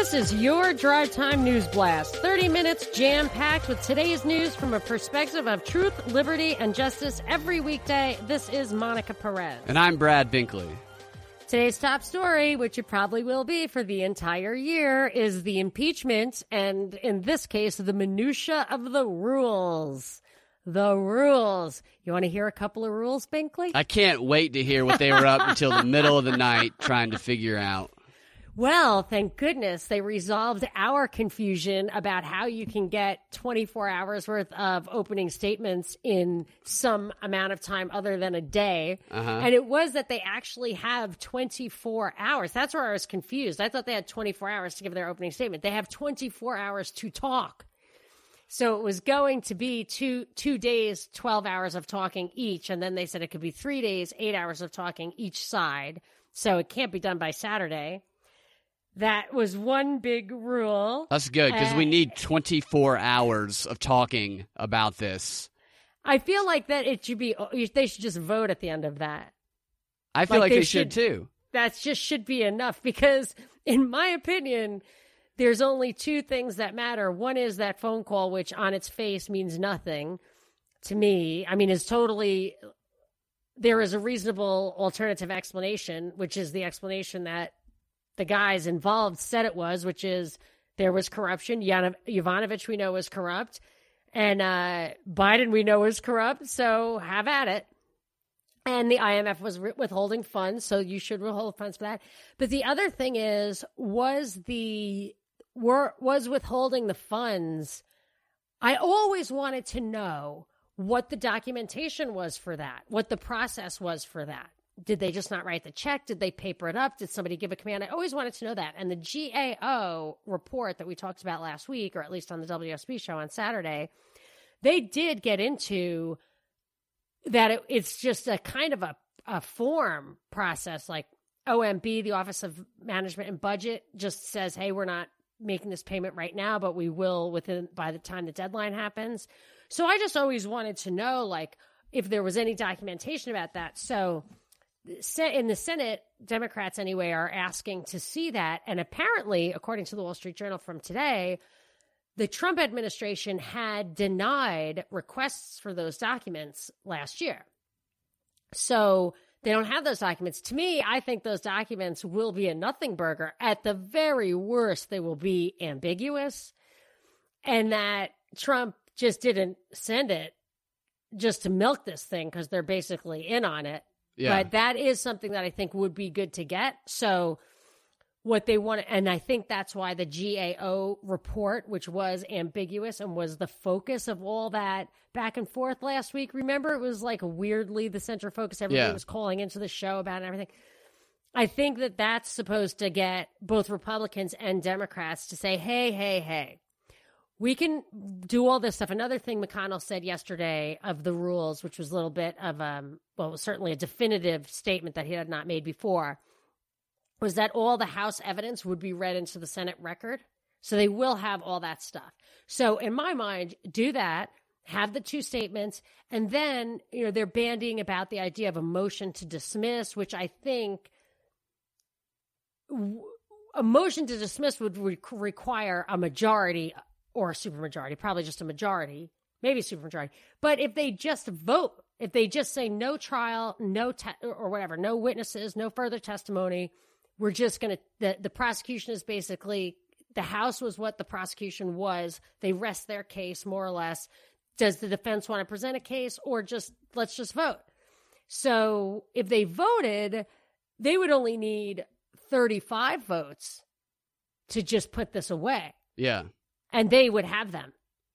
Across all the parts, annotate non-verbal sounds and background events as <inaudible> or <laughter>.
This is your Drive Time News Blast. 30 minutes jam packed with today's news from a perspective of truth, liberty, and justice every weekday. This is Monica Perez. And I'm Brad Binkley. Today's top story, which it probably will be for the entire year, is the impeachment and, in this case, the minutia of the rules. The rules. You want to hear a couple of rules, Binkley? I can't wait to hear what they were up until the middle of the night trying to figure out. Well, thank goodness they resolved our confusion about how you can get 24 hours worth of opening statements in some amount of time other than a day. Uh-huh. And it was that they actually have 24 hours. That's where I was confused. I thought they had 24 hours to give their opening statement. They have 24 hours to talk. So it was going to be two two days, twelve hours of talking each, and then they said it could be three days, eight hours of talking each side. So it can't be done by Saturday. That was one big rule. That's good because Uh, we need 24 hours of talking about this. I feel like that it should be. They should just vote at the end of that. I feel Like like, they they, should, should- too. That just should be enough because, <laughs> in my opinion, there's only two things that matter. One is that phone call, which on its face means nothing to me. I mean, is totally. There is a reasonable alternative explanation, which is the explanation that the guys involved said it was, which is there was corruption. Yana- Yovanovitch, we know, was corrupt. And uh, Biden, we know, is corrupt. So have at it. And the IMF was ri- withholding funds, so you should withhold funds for that. But the other thing is, was the were was withholding the funds? I always wanted to know what the documentation was for that, what the process was for that. Did they just not write the check? Did they paper it up? Did somebody give a command? I always wanted to know that. And the GAO report that we talked about last week, or at least on the WSB show on Saturday, they did get into that it, it's just a kind of a, a form process like omb the office of management and budget just says hey we're not making this payment right now but we will within by the time the deadline happens so i just always wanted to know like if there was any documentation about that so in the senate democrats anyway are asking to see that and apparently according to the wall street journal from today the Trump administration had denied requests for those documents last year. So they don't have those documents. To me, I think those documents will be a nothing burger. At the very worst, they will be ambiguous and that Trump just didn't send it just to milk this thing because they're basically in on it. Yeah. But that is something that I think would be good to get. So what they want and I think that's why the GAO report which was ambiguous and was the focus of all that back and forth last week remember it was like weirdly the center focus everybody Yeah. was calling into the show about and everything I think that that's supposed to get both Republicans and Democrats to say hey hey hey we can do all this stuff. Another thing McConnell said yesterday of the rules, which was a little bit of um, well, certainly a definitive statement that he had not made before, was that all the House evidence would be read into the Senate record. So they will have all that stuff. So in my mind, do that, have the two statements, and then you know they're bandying about the idea of a motion to dismiss, which I think w- a motion to dismiss would re- require a majority or a supermajority, probably just a majority, maybe a supermajority. But if they just vote, if they just say no trial, no te- or whatever, no witnesses, no further testimony, we're just going to the the prosecution is basically the House was what the prosecution was. They rest their case more or less. Does the defense want to present a case or just let's just vote? So if they voted, they would only need 35 votes to just put this away Yeah. And they would have them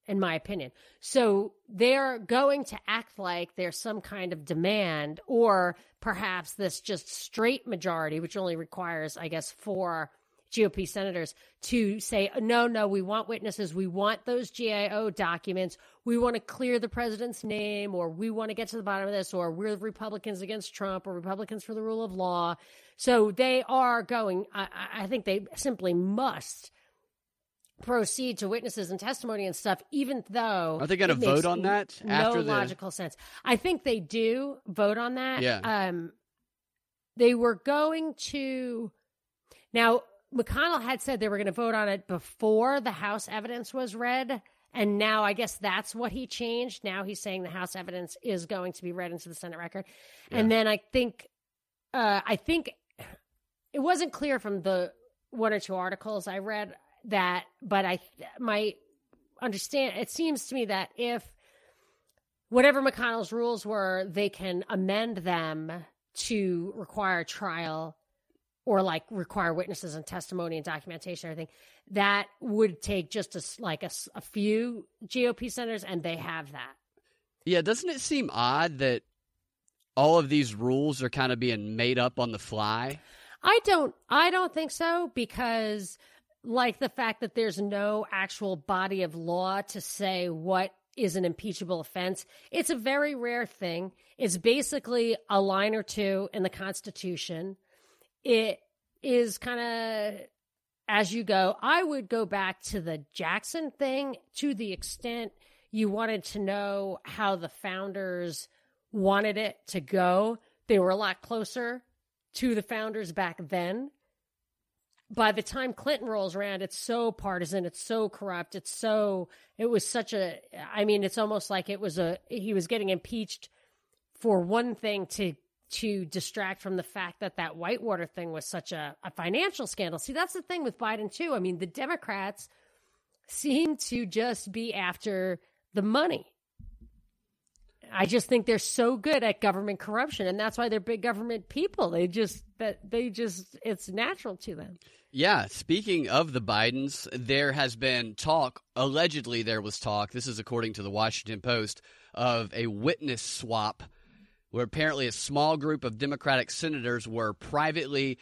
in my opinion. So they're going to act like there's some kind of demand or perhaps this just straight majority which only requires i guess four gop senators to say no no we want witnesses. We want those gao documents. We want to clear the president's name or we want to get to the bottom of this or we're republicans against trump or republicans for the rule of law. So they are going i, I think they simply must proceed to witnesses and testimony and stuff, even though Are they gonna vote on that no the- logical sense. I think they do vote on that. Yeah. Um, they were going to now. McConnell had said they were going to vote on it before the House evidence was read. And now I guess that's what he changed. Now he's saying the House evidence is going to be read into the Senate record. Yeah. And then I think, uh, I think it wasn't clear from the one or two articles I read that, but I, my understand, it seems to me that if whatever McConnell's rules were, they can amend them to require trial or like require witnesses and testimony and documentation and everything that would take just a, like a, a, few gop senators and they have that Yeah, doesn't it seem odd that all of these rules are kind of being made up on the fly? i don't i don't think so because like the fact that there's no actual body of law to say what is an impeachable offense it's a very rare thing it's basically a line or two in the constitution it is kind of as you go. I would go back to the Jackson thing to the extent you wanted to know how the founders wanted it to go. They were a lot closer to the founders back then. By the time Clinton rolls around, it's so partisan, it's so corrupt, it's so, it was such a, I mean, it's almost like it was a, he was getting impeached for one thing to to distract from the fact that that Whitewater thing was such a, a financial scandal. See, that's the thing with Biden too. I mean, the Democrats seem to just be after the money. I just think they're so good at government corruption, and that's why they're big government people. They just that they just it's natural to them. Yeah, speaking of the Bidens, there has been talk, allegedly, there was talk, this is according to the Washington Post, of a witness swap where apparently a small group of Democratic senators were privately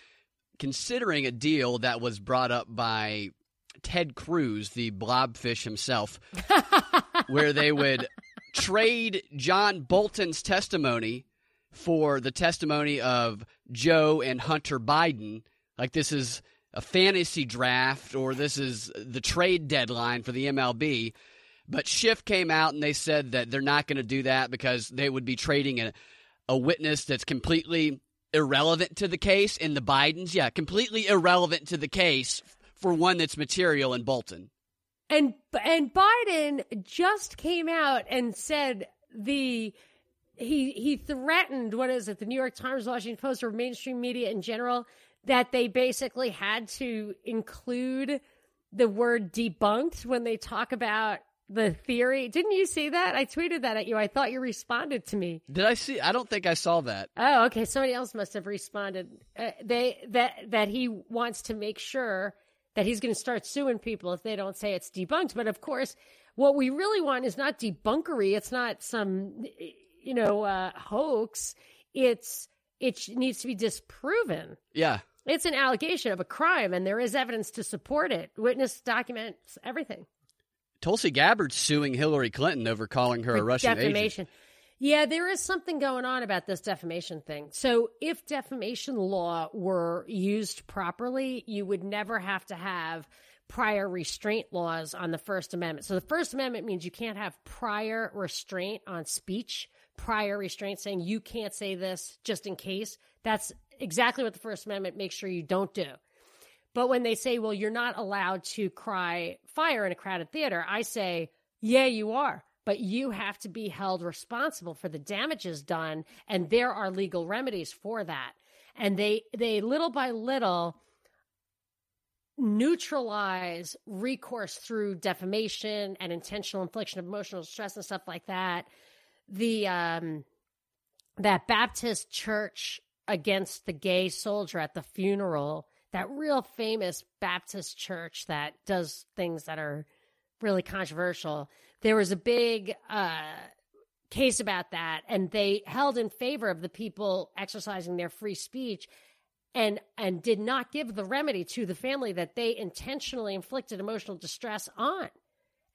considering a deal that was brought up by Ted Cruz, the blobfish himself, <laughs> where they would trade John Bolton's testimony for the testimony of Joe and Hunter Biden. Like this is a fantasy draft or this is the trade deadline for the MLB. But Schiff came out and they said that they're not going to do that because they would be trading a, a witness that's completely irrelevant to the case. in the Bidens, yeah, completely irrelevant to the case for one that's material in Bolton. And and Biden just came out and said the he he threatened what is it the New York Times, Washington Post, or mainstream media in general that they basically had to include the word debunked when they talk about the theory. Didn't you see that? I tweeted that at you. I thought you responded to me. Did I see? I don't think I saw that. Oh, okay. Somebody else must have responded. Uh, they that that he wants to make sure that he's going to start suing people if they don't say it's debunked. But of course, what we really want is not debunkery. It's not some you know uh, hoax. It's it needs to be disproven. Yeah. It's an allegation of a crime, and there is evidence to support it. Witness documents, everything. Tulsi Gabbard's suing Hillary Clinton over calling her a Russian agent. Yeah, there is something going on about this defamation thing. So, if defamation law were used properly, you would never have to have prior restraint laws on the First Amendment. So, the First Amendment means you can't have prior restraint on speech, prior restraint saying you can't say this just in case. That's exactly what the First Amendment makes sure you don't do. But when they say, well, you're not allowed to cry fire in a crowded theater, I say, yeah, you are. But you have to be held responsible for the damages done, and there are legal remedies for that. And they they little by little neutralize recourse through defamation and intentional infliction of emotional stress and stuff like that. The um that Baptist church against the gay soldier at the funeral, that real famous Baptist church that does things that are really controversial. There was a big uh, case about that, and they held in favor of the people exercising their free speech. And, and did not give the remedy to the family that they intentionally inflicted emotional distress on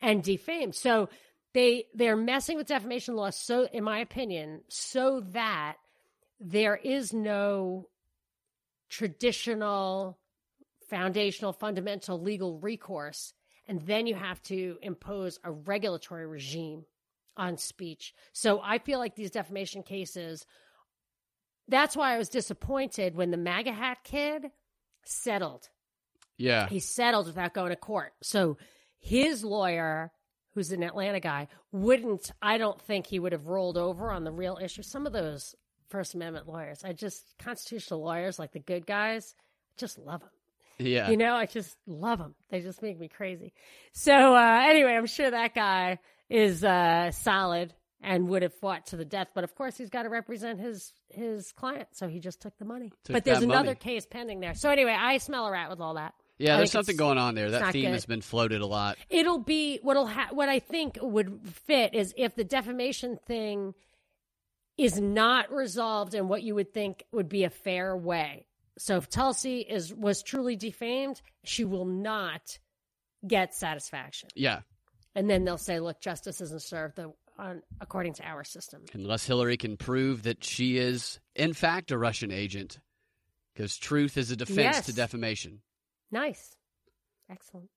and defamed. So they they're messing with defamation law so in my opinion so that there is no traditional foundational fundamental legal recourse and then you have to impose a regulatory regime on speech so i feel like these defamation cases that's why i was disappointed when the maga hat kid settled Yeah. He settled without going to court. So his lawyer, who's an Atlanta guy, wouldn't, I don't think he would have rolled over on the real issue. Some of those First Amendment lawyers, I just, constitutional lawyers, like the good guys, just love them. Yeah. You know, I just love them. They just make me crazy. So uh, anyway, I'm sure that guy is uh, solid and would have fought to the death. But of course, he's got to represent his his client, so he just took the money. Took but there's another money. case pending there. So anyway, I smell a rat with all that. yeah, I there's something going on there. That theme good. has been floated a lot. It'll be what'll ha- what I think would fit is if the defamation thing is not resolved in what you would think would be a fair way. So if Tulsi is was truly defamed, she will not get satisfaction. Yeah. And then they'll say, "Look, justice isn't served the, on, according to our system." Unless Hillary can prove that she is, in fact, a Russian agent. Because truth is a defense Yes. to defamation. Nice, excellent.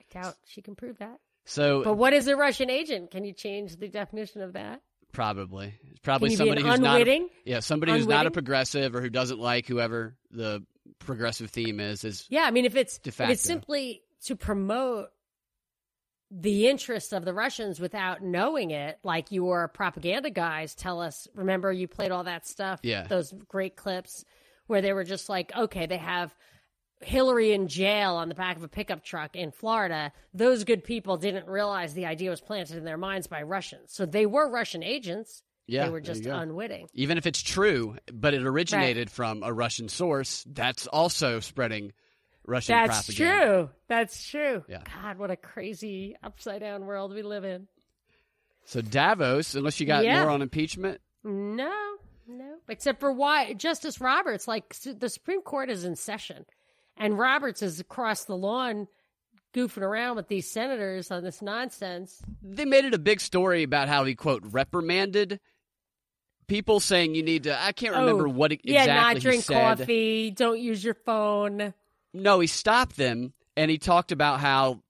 I doubt she can prove that. So But what is a Russian agent? Can you change the definition of that? Probably. It's probably Can you be somebody who's not a. Yeah, somebody who's not a progressive or who doesn't like whoever the progressive theme is is Yeah, I mean, if it's if it's simply to promote the interests of the Russians without knowing it, like your propaganda guys tell us. Remember, you played all that stuff, Yeah. those great clips where they were just like, okay, they have Hillary in jail on the back of a pickup truck in Florida. Those good people didn't realize the idea was planted in their minds by Russians, so they were Russian agents. yeah, they were just unwitting. even if it's true, but it originated from a Russian source, that's also spreading Russian propaganda. That's propaganda. true. That's true. Yeah. God, what a crazy upside down world we live in. So Davos, unless you got Yeah. more on impeachment, No, no. Except for why Justice Roberts, like the Supreme Court is in session, and Roberts is across the lawn goofing around with these senators on this nonsense. they made it a big story about how he quote reprimanded people, saying you need to. I can't remember Oh, what e- yeah, exactly not drink coffee, don't use your phone. No, he stopped them and he talked about how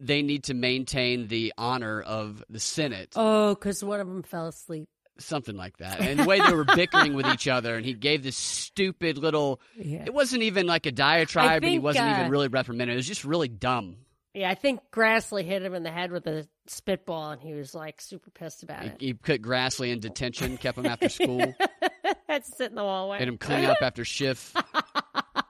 they need to maintain the honor of the Senate, Oh, because one of them fell asleep. Something like that. And the way they were <laughs> bickering with each other, and he gave this stupid little. Yeah, It wasn't even like a diatribe, and he wasn't uh, even really reprimanded. It was just really dumb. yeah. I think Grassley hit him in the head with a spitball, and he was like super pissed about He, it. he put Grassley in detention, kept him after school, <laughs> Had to sit in the hallway. made him clean up after Schiff,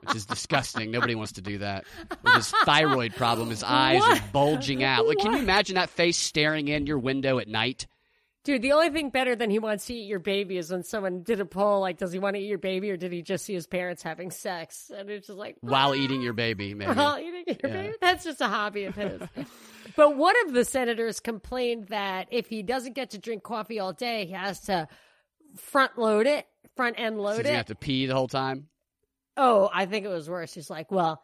which is disgusting. Nobody wants to do that. With his thyroid problem, his eyes What? are bulging out. Like, can you imagine that face staring in your window at night? Dude, the only thing better than he wants to eat your baby is when someone did a poll like, does he want to eat your baby or did he just see his parents having sex? And it's just like, while ah. eating your baby, maybe. while eating your Yeah. baby? That's just a hobby of his. <laughs> but one of the senators complained that if he doesn't get to drink coffee all day, he has to front load it, front end load gonna it. have to pee the whole time. Oh, I think it was worse. He's like, well,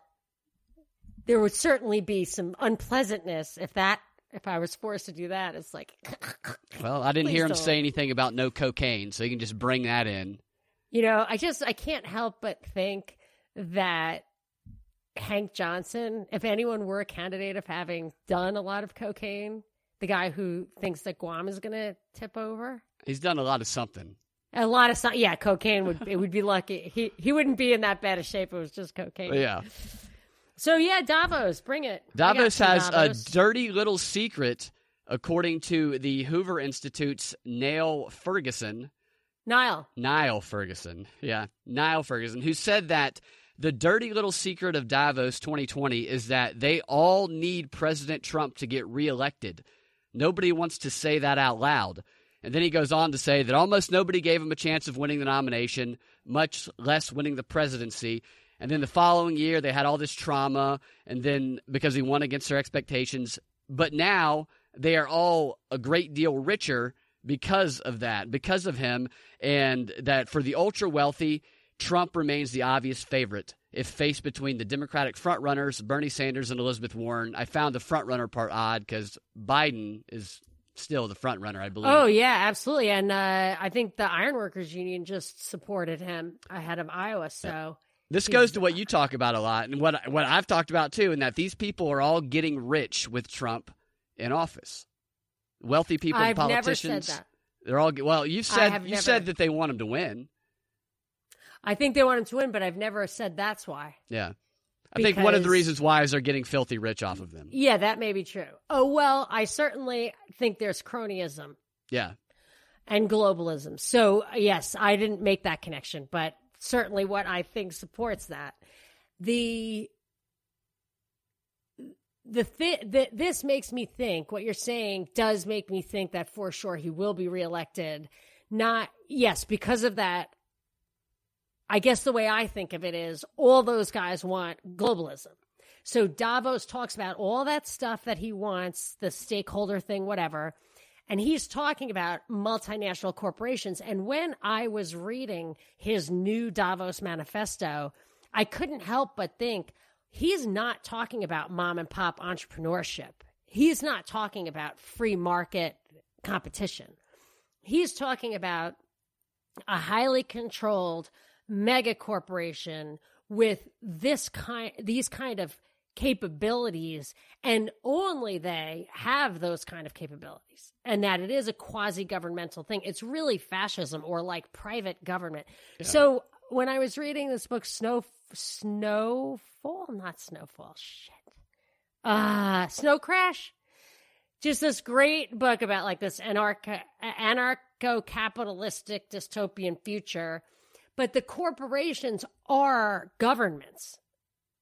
there would certainly be some unpleasantness if that, if I was forced to do that. It's like, <laughs> Well, I didn't hear him don't. say anything about no cocaine, so you can just bring that in. You know, I just I can't help but think that Hank Johnson, if anyone were a candidate of having done a lot of cocaine, the guy who thinks that Guam is going to tip over, He's done a lot of something. a lot of some, yeah, cocaine would it would be lucky. He he wouldn't be in that bad a shape if it was just cocaine. Yeah, So yeah, Davos, bring it. Davos has Davos. a dirty little secret, according to the Hoover Institute's Niall Ferguson. Niall. Niall Ferguson, yeah, Niall Ferguson, who said that the dirty little secret of Davos 2020 is that they all need President Trump to get reelected. Nobody wants to say that out loud. And then he goes on to say that almost nobody gave him a chance of winning the nomination, much less winning the presidency. And then the following year, they had all this trauma, and then because he won against their expectations. But now they are all a great deal richer because of that, because of him, and that for the ultra wealthy, Trump remains the obvious favorite. If faced between the Democratic frontrunners, Bernie Sanders and Elizabeth Warren, I found the frontrunner part odd because Biden is still the frontrunner, I believe. Oh yeah, absolutely. And uh, I think the Ironworkers Union just supported him ahead of Iowa. So This goes to what you talk about a lot, and what what I've talked about too, and that these people are all getting rich with Trump in office. Wealthy people, I've never politicians. said that. They're all well. You said you never- said that they want him to win. I think they want him to win, but I've never said that's why. Yeah. I think one of the reasons why is they're getting filthy rich off of them. Yeah, that may be true. Oh, well, I certainly think there's cronyism Yeah. and globalism. So, yes, I didn't make that connection, but certainly what I think supports that. The the thi- the, this makes me think what you're saying does make me think that for sure he will be reelected. Not yes, because of that. I guess the way I think of it is all those guys want globalism. So Davos talks about all that stuff that he wants, the stakeholder thing, whatever. And he's talking about multinational corporations. And when I was reading his new Davos manifesto, I couldn't help but think he's not talking about mom and pop entrepreneurship. He's not talking about free market competition. He's talking about a highly controlled mega corporation with this kind these kind of capabilities and only they have those kind of capabilities and that it is a quasi governmental thing. It's really fascism or like private government. So when i was reading this book snow snowfall? Not snowfall. Shit. Uh snow crash. Just this great book about like this anarcho anarcho capitalistic dystopian future. But the corporations are governments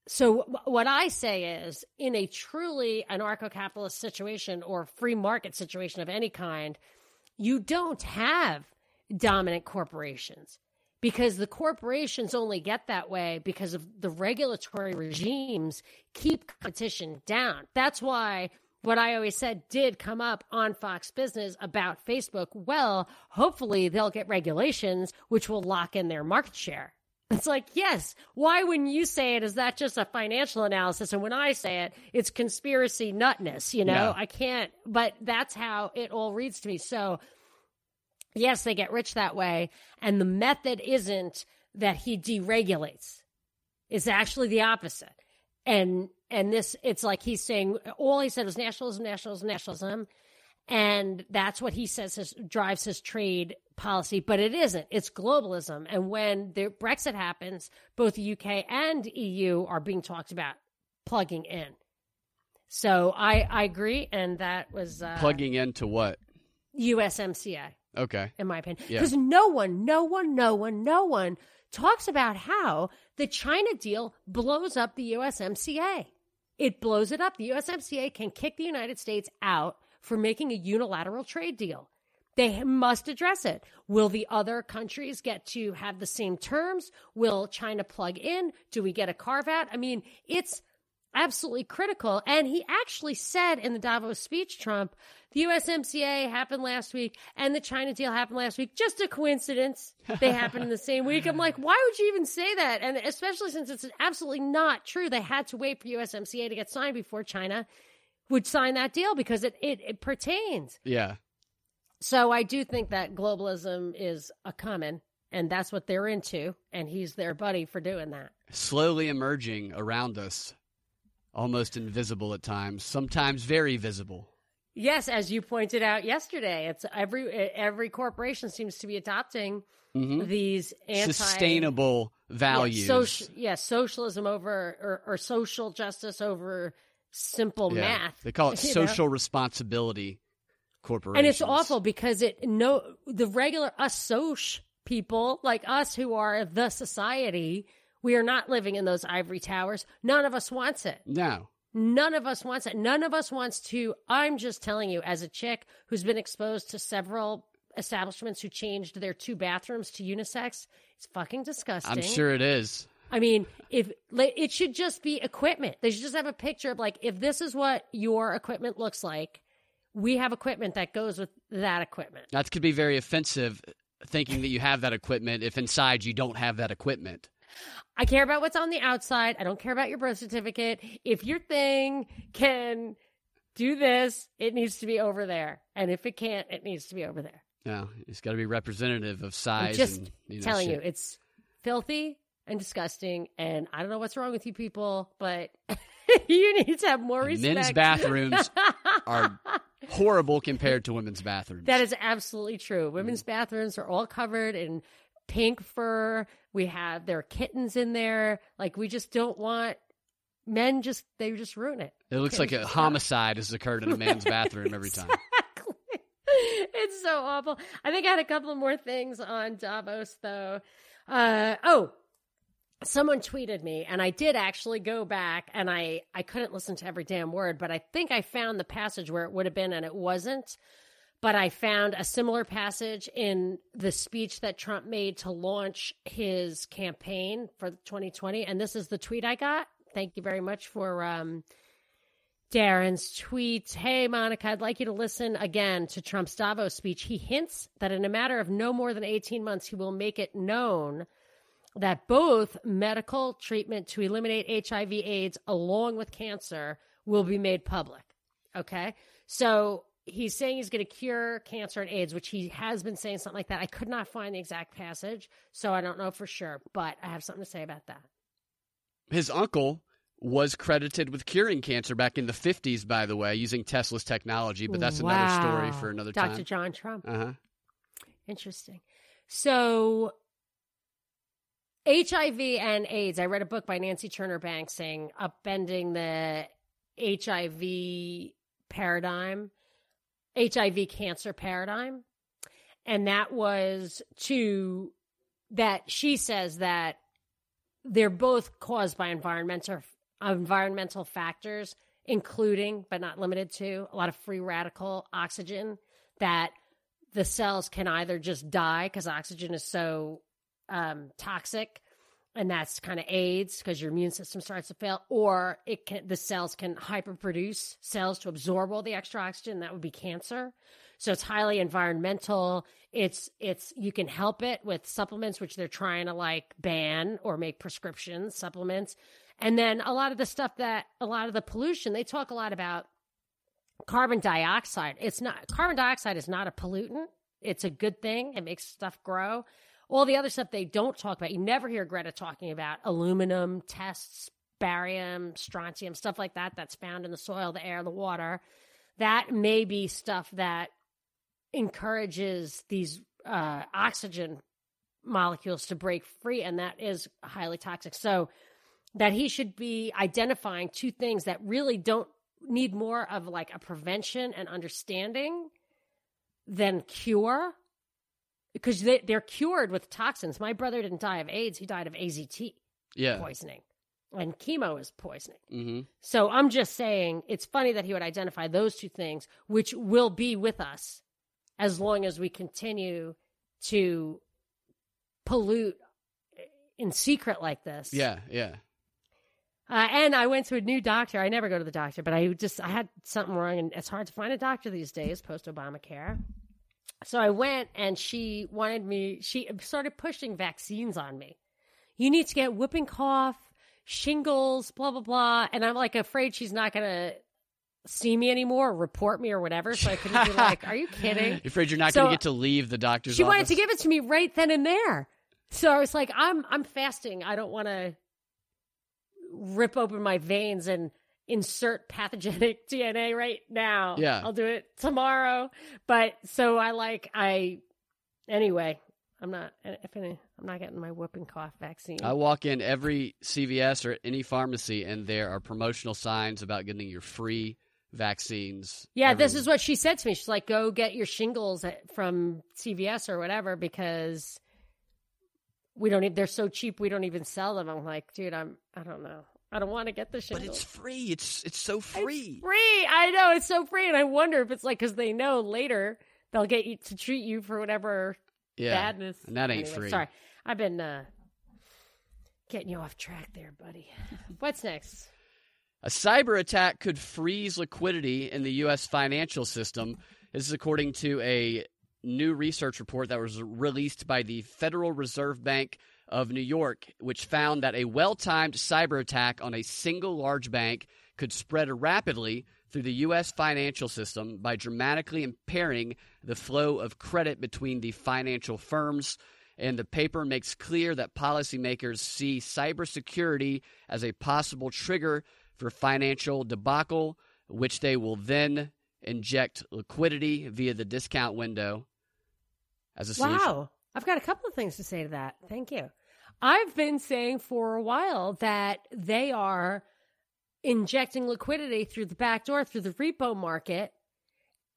so what I say is, in a truly anarcho-capitalist situation or free market situation of any kind, you don't have dominant corporations because the corporations only get that way because of the regulatory regimes keep competition down. That's why what I always said did come up on Fox Business about Facebook. Well, hopefully they'll get regulations which will lock in their market share. It's like, yes, why when you say it, is that just a financial analysis? And when I say it, it's conspiracy nutness, you know? I can't, but that's how it all reads to me. So, yes, they get rich that way. And the method isn't that he deregulates, it's actually the opposite. And, and this, it's like he's saying, all he said was nationalism, nationalism, nationalism. And that's what he says his, drives his trade policy, but it isn't. It's globalism. And when the Brexit happens, both the UK and EU are being talked about plugging in. So I, I agree. And that was uh, Plugging into what? USMCA, Okay. in my opinion. Yeah. Because no one, no one, no one, no one talks about how the China deal blows up the USMCA. It blows it up. The USMCA can kick the United States out for making a unilateral trade deal. They must address it. Will the other countries get to have the same terms? Will China plug in? Do we get a carve out? I mean, it's absolutely critical. And he actually said in the Davos speech, Trump, the USMCA happened last week and the China deal happened last week. Just a coincidence. They happened in the same week. I'm like, why would you even say that? And especially since it's absolutely not true. They had to wait for USMCA to get signed before China would sign that deal because it, it, it pertains. Yeah. So I do think that globalism is a common and that's what they're into. And he's their buddy for doing that. Slowly emerging around us, almost invisible at times, sometimes very visible. Yes, as you pointed out yesterday, it's every every corporation seems to be adopting Mhm. these anti Sustainable values. Yeah, soci- yeah, socialism over or, or social justice over simple Yeah. math. They call <laughs> it you know? social responsibility corporations. and it's awful because it no the regular us soc people like us who are the society, we are not living in those ivory towers. None of us wants it. No. None of us wants it. None of us wants to. I'm just telling you, as a chick who's been exposed to several establishments who changed their two bathrooms to unisex, it's fucking disgusting. I'm sure it is. I mean, if it should just be equipment. They should just have a picture of like, if this is what your equipment looks like, we have equipment that goes with that equipment. That could be very offensive, thinking that you have that equipment if inside you don't have that equipment. I care about what's on the outside. I don't care about your birth certificate. If your thing can do this, it needs to be over there. And if it can't, it needs to be over there. No, it's got to be representative of I'm size. just and, you know, telling shit. you, it's filthy and disgusting. And I don't know what's wrong with you people, but <laughs> you need to have more respect. men's bathrooms <laughs> are horrible compared to women's bathrooms. That is absolutely true. Women's bathrooms are all covered in pink fur. We have there are kittens in there. Like we just don't want men just they just ruin it. It looks like a homicide has occurred in a man's <laughs> bathroom every time. Exactly. It's so awful. I think I had a couple more things on Davos though. Uh, oh, someone tweeted me and I did actually go back and I I couldn't listen to every damn word, but I think I found the passage where it would have been and it wasn't. But I found a similar passage in the speech that Trump made to launch his campaign for 2020 and this is the tweet I got. Thank you very much for um Darren's tweet, Hey, Monica, I'd like you to listen again to Trump's Davos speech. He hints that in a matter of no more than 18 months, he will make it known that both medical treatment to eliminate HIV AIDS along with cancer will be made public. Okay. So he's saying he's going to cure cancer and AIDS, which he has been saying something like that. I could not find the exact passage, so I don't know for sure, but I have something to say about that. His uncle was credited with curing cancer back in the 50s, by the way, using Tesla's technology, but that's wow. another story for another Dr. time. Dr. John Trump. Uh huh. Interesting. So, HIV and AIDS. I read a book by Nancy Turner Banks saying upending the HIV paradigm, HIV cancer paradigm. And that was to that she says that they're both caused by environmental environmental factors, including but not limited to a lot of free radical oxygen that the cells can either just die because oxygen is so um, toxic, and that's kind of AIDS because your immune system starts to fail, or it can the cells can hyperproduce cells to absorb all the extra oxygen. That would be cancer. So it's highly environmental. It's it's you can help it with supplements, which they're trying to like ban or make prescription supplements. And then a lot of the stuff that a lot of the pollution, they talk a lot about carbon dioxide. It's not carbon dioxide is not a pollutant. It's a good thing. It makes stuff grow. All the other stuff they don't talk about. You never hear Greta talking about aluminum tests, barium, strontium, stuff like that that's found in the soil, the air, the water. That may be stuff that encourages these uh, oxygen molecules to break free, and that is highly toxic. So that he should be identifying two things that really don't need more of like a prevention and understanding than cure because they, they're cured with toxins. My brother didn't die of AIDS; he died of AZT Yeah. poisoning, and chemo is poisoning. hmm So I'm just saying it's funny that he would identify those two things, which will be with us as long as we continue to pollute in secret like this. Yeah. Yeah. Uh, and I went to a new doctor. I never go to the doctor, but I just I had something wrong, and it's hard to find a doctor these days post Obamacare. So I went, and she wanted me. She started pushing vaccines on me. You need to get whooping cough, shingles, blah blah blah. And I'm like afraid she's not gonna see me anymore, or report me or whatever. So I couldn't be <laughs> like, "Are you kidding?" You're afraid you're not So, going to get to leave the doctor's She office? wanted to give it to me right then and there. So I was like, I'm I'm fasting. I don't want to rip open my veins and insert pathogenic <laughs> DNA right now. Yeah. I'll do it tomorrow. But so I like I anyway, I'm not if any I'm not getting my whooping cough vaccine. I walk in every CVS or any pharmacy, and there are promotional signs about getting your free vaccines. yeah, this is what she said to me. She's like, "Go get your shingles at, from CVS or whatever because we don't. They're so cheap. We don't even sell them." I'm like, "Dude, I'm. I don't know. I don't want to get the shit, But it's free. It's it's so free. free. I know it's so free, and I wonder if it's like because they know later they'll get you to treat you for whatever yeah, badness. and that ain't Anyway, free. Sorry, I've been uh, getting you off track there, buddy. What's next? A cyber attack could freeze liquidity in the U.S. financial system. This is according to a new research report that was released by the Federal Reserve Bank of New York, which found that a well timed cyber attack on a single large bank could spread rapidly through the U.S. financial system by dramatically impairing the flow of credit between the financial firms. And the paper makes clear that policymakers see cybersecurity as a possible trigger for financial debacle, which they will then inject liquidity via the discount window as a solution. Wow, I've got a couple of things to say to that. Thank you. I've been saying for a while that they are injecting liquidity through the back door through the repo market.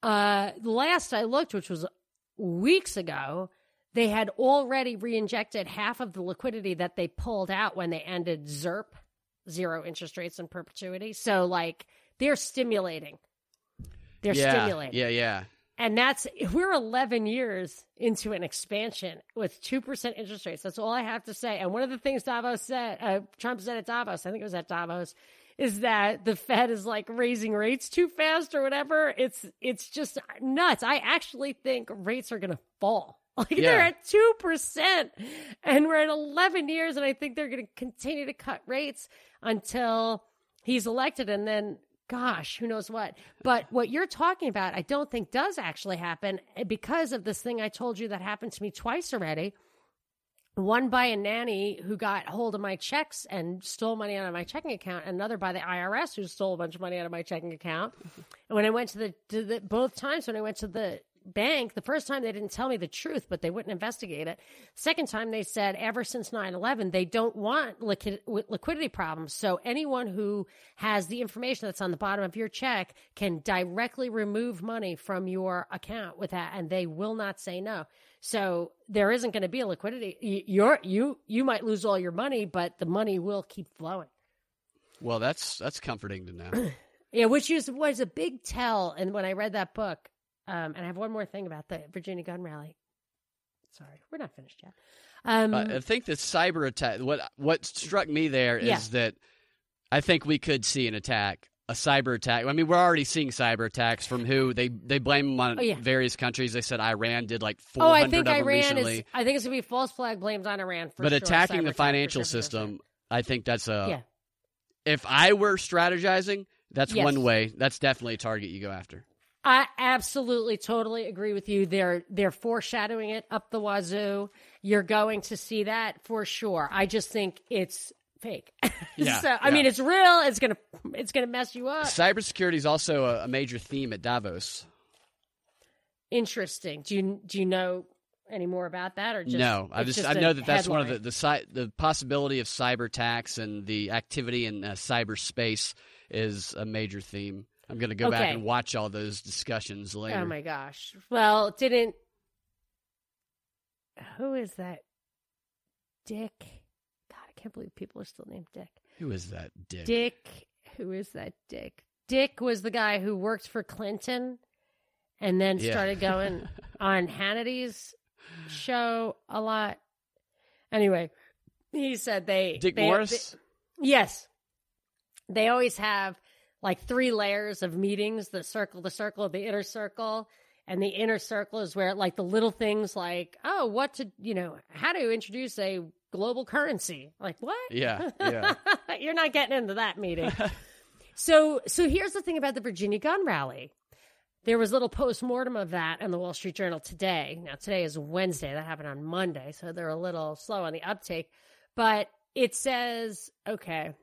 Uh, last I looked, which was weeks ago, they had already re-injected half of the liquidity that they pulled out when they ended ZIRP, zero interest rates in perpetuity. So like they're stimulating. They're yeah, stimulating. Yeah, yeah. And that's we're 11 years into an expansion with 2% interest rates. That's all I have to say. And one of the things Davos said, uh, Trump said at Davos, I think it was at Davos, is that the Fed is like raising rates too fast or whatever. It's it's just nuts. I actually think rates are going to fall. <laughs> Like Yeah. they're at 2% and we're at 11 years and I think they're going to continue to cut rates until he's elected and then gosh, who knows what. But what you're talking about, I don't think does actually happen eh, because of this thing I told you that happened to me twice already. One by a nanny who got hold of my checks and stole money out of my checking account, and another by the IRS who stole a bunch of money out of my checking account. And <laughs> when I went to the, to the both times when I went to the bank, the first time they didn't tell me the truth, but they wouldn't investigate it. Second time they said ever since 9/11 they don't want liquid, liquidity problems. So anyone who has the information that's on the bottom of your check can directly remove money from your account with that and they will not say no. So there isn't going to be a liquidity you're you you might lose all your money but the money will keep flowing. Well, that's that's comforting to know. <clears throat> Yeah, which is was a big tell. And when I read that book, um, and I have one more thing about the Virginia gun rally. Sorry, we're not finished yet. Um, Uh, I think the cyber attack. What what struck me there is Yeah. that I think we could see an attack, a cyber attack. I mean, we're already seeing cyber attacks from who they they blame them on Oh, yeah. various countries. They said Iran did like four oh, hundred I think Iran recently. is. I think it's gonna be false flag blames on Iran for but sure, attacking the financial sure, for sure, system, I think that's a. Yeah, If I were strategizing, that's Yes. one way. That's definitely a target you go after. I absolutely, totally agree with you. They're they're foreshadowing it up the wazoo. You're going to see that for sure. I just think it's fake. <laughs> Yeah, so I yeah. mean, it's real. It's gonna it's gonna mess you up. Cybersecurity is also a, a major theme at Davos. Interesting. Do you do you know any more about that or just no, I just, just I know that that's one of the the the possibility of cyber attacks and the activity in uh, cyberspace is a major theme. I'm going to go back and watch all those discussions oh later. Oh my gosh. Well, didn't who is that? Dick. God, I can't believe people are still named Dick. Who is that dick? Dick. Who is that Dick? Dick was the guy who worked for Clinton and then Yeah. started going <laughs> on Hannity's show a lot. Anyway, he said they Dick they- Morris? they- yes. They always have like three layers of meetings, the circle, the circle, the inner circle. And the inner circle is where like the little things like, oh, what to, you know, how to introduce a global currency. Like, what? yeah, yeah. <laughs> You're not getting into that meeting. <laughs> so, so here's the thing about the Virginia gun rally. There was a little post mortem of that in the Wall Street Journal today. Now, today is Wednesday. That happened on Monday, so they're a little slow on the uptake. But it says, okay,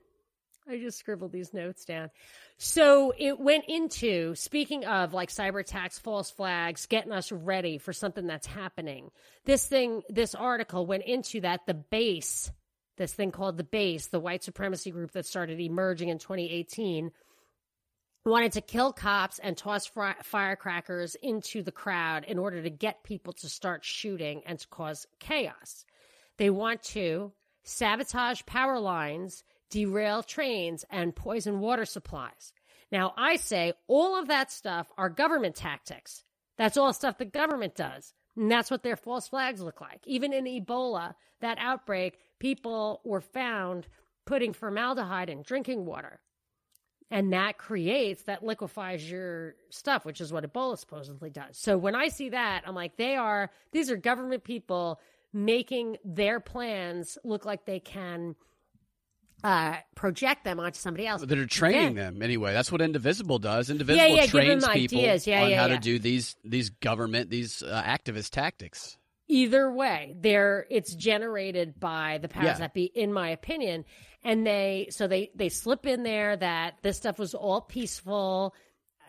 I just scribbled these notes down. So it went into speaking of like cyber attacks, false flags, getting us ready for something that's happening. This thing, this article went into that the base, this thing called the base, the white supremacy group that started emerging in 2018, wanted to kill cops and toss fri- firecrackers into the crowd in order to get people to start shooting and to cause chaos. They want to sabotage power lines, derail trains, and poison water supplies. Now, I say all of that stuff are government tactics. That's all stuff the government does. And that's what their false flags look like. Even in Ebola, that outbreak, people were found putting formaldehyde in drinking water. And that creates, that liquefies your stuff, which is what Ebola supposedly does. So when I see that, I'm like, they are, these are government people making their plans look like they can uh, project them onto somebody else. that are training Yeah. them anyway. That's what Indivisible does. Indivisible yeah, give trains people. Yeah, on yeah, how yeah. to do these these government these uh, activist tactics. either way they're it's generated by the powers Yeah. that be in my opinion and they so they they slip in there that this stuff was all peaceful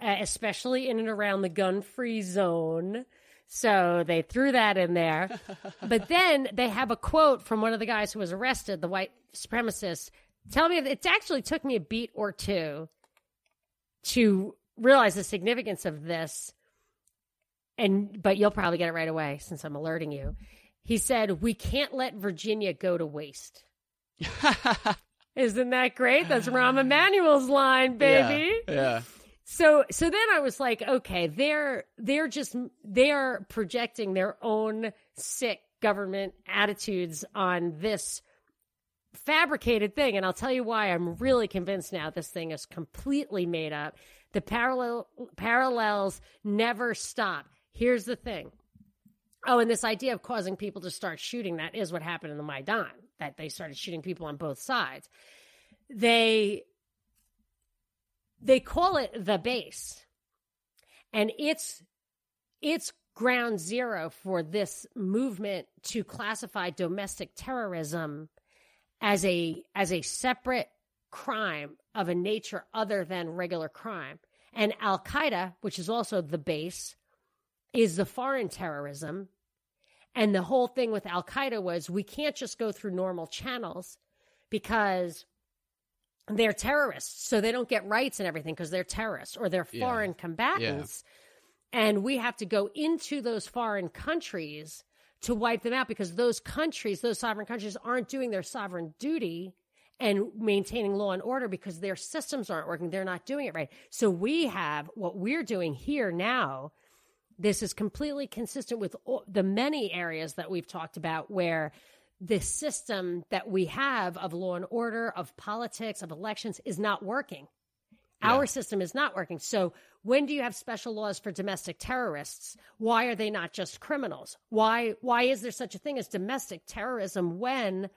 uh, especially in and around the gun free zone so they threw that in there <laughs> but then they have a quote from one of the guys who was arrested the white supremacist tell me, it actually took me a beat or two to realize the significance of this. And, but you'll probably get it right away since I'm alerting you. He said, We can't let Virginia go to waste. <laughs> Isn't that great? That's Rahm Emanuel's line, baby. Yeah. yeah. So so then I was like, okay, they're they're just they're projecting their own sick government attitudes on this fabricated thing and I'll tell you why I'm really convinced now this thing is completely made up. The parallel parallels never stop. Here's the thing. Oh, and this idea of causing people to start shooting, that is what happened in the Maidan, that they started shooting people on both sides. They they call it the base. And it's it's ground zero for this movement to classify domestic terrorism as a as a separate crime of a nature other than regular crime. And Al Qaeda, which is also the base, is the foreign terrorism. And the whole thing with Al Qaeda was we can't just go through normal channels because they're terrorists, so they don't get rights and everything because they're terrorists or they're foreign yeah. combatants. Yeah. And we have to go into those foreign countries to wipe them out because those countries, those sovereign countries, aren't doing their sovereign duty and maintaining law and order because their systems aren't working. They're not doing it right. So we have what we're doing here now. This is completely consistent with the many areas that we've talked about where the system that we have of law and order, of politics, of elections is not working. Yeah. Our system is not working. So when do you have special laws for domestic terrorists? Why are they not just criminals? Why why is there such a thing as domestic terrorism when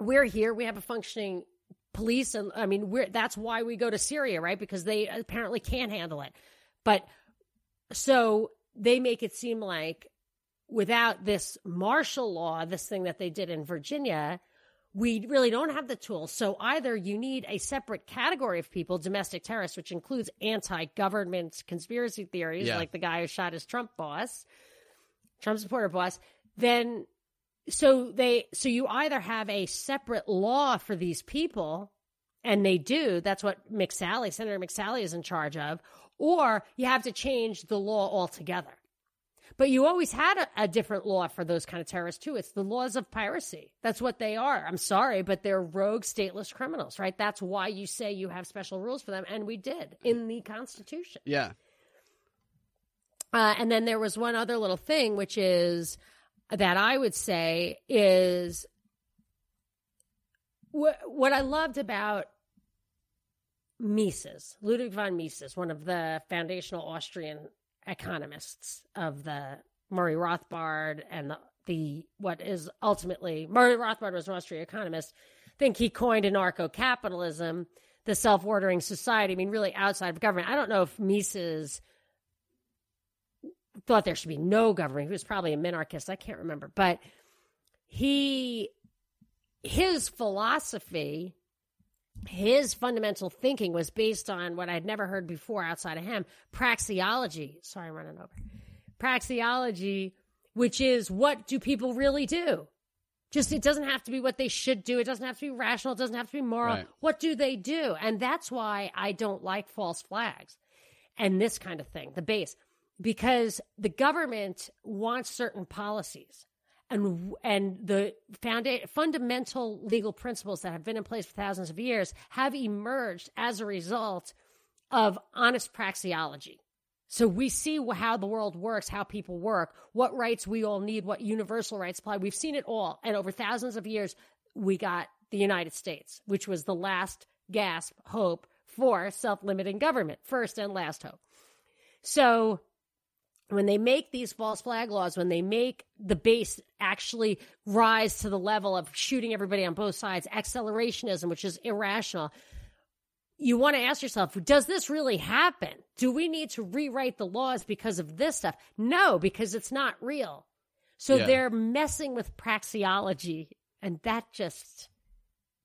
we're here, we have a functioning police and I mean we're that's why we go to Syria, right? Because they apparently can't handle it. But so they make it seem like without this martial law, this thing that they did in Virginia, we really don't have the tools. So either you need a separate category of people, domestic terrorists, which includes anti-government conspiracy theories, yeah. like the guy who shot his Trump boss, Trump supporter boss, then so they so you either have a separate law for these people and they do that's what McSally senator McSally is in charge of or you have to change the law altogether but you always had a, a, different law for those kind of terrorists too. It's the laws of piracy. That's what they are. I'm sorry, but they're rogue, stateless criminals, right? That's why you say you have special rules for them, and we did in the Constitution. Yeah. Uh, and then there was one other little thing, which is that I would say is what, what I loved about Mises, Ludwig von Mises, one of the foundational Austrian economists of the Murray Rothbard and the, the what is ultimately Murray Rothbard was an Austrian economist. Think he coined anarcho capitalism, the self ordering society. I mean, really outside of government. I don't know if Mises thought there should be no government. He was probably a minarchist. I can't remember, but he his philosophy his fundamental thinking was based on what I'd never heard before outside of him praxeology. Sorry, I'm running over. Praxeology, which is what do people really do? Just it doesn't have to be what they should do. It doesn't have to be rational. It doesn't have to be moral. Right. What do they do? And that's why I don't like false flags and this kind of thing, the base, because the government wants certain policies and and the founda- fundamental legal principles that have been in place for thousands of years have emerged as a result of honest praxeology. So we see how the world works, how people work, what rights we all need, what universal rights apply. We've seen it all, and over thousands of years, we got the United States, which was the last gasp hope for self-limiting government, first and last hope. So when they make these false flag laws, when they make the base actually rise to the level of shooting everybody on both sides, accelerationism, which is irrational, you want to ask yourself, does this really happen? Do we need to rewrite the laws because of this stuff? No, because it's not real. So yeah. they're messing with praxeology, and that just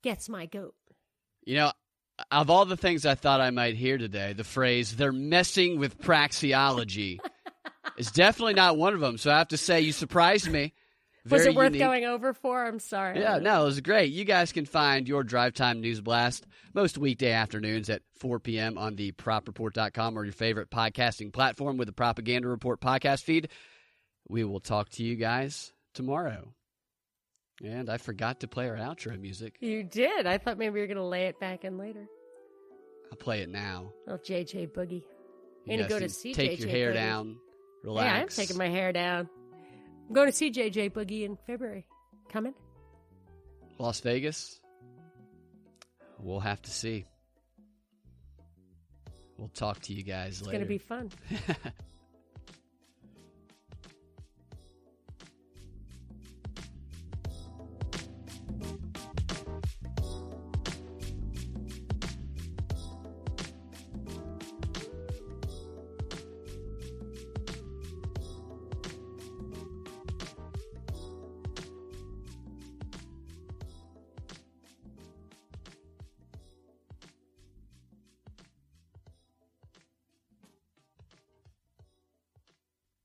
gets my goat. You know, of all the things I thought I might hear today, the phrase, they're messing with praxeology. <laughs> is definitely not one of them. So I have to say, you surprised me. <laughs> Was it worth unique. going over for? I'm sorry. Yeah, no, it was great. You guys can find your Drive Time News Blast most weekday afternoons at 4 p.m. on the propreport.com or your favorite podcasting platform with the Propaganda Report podcast feed. We will talk to you guys tomorrow. And I forgot to play our outro music. You did. I thought maybe you were going to lay it back in later. I'll play it now. Oh, JJ Boogie. You Gonna guys go to see Take your hair Boogie. down. Relax. Yeah, I'm taking my hair down. I'm going to see JJ Boogie in February. Coming? Las Vegas. We'll have to see. We'll talk to you guys It's later. It's going to be fun. <laughs>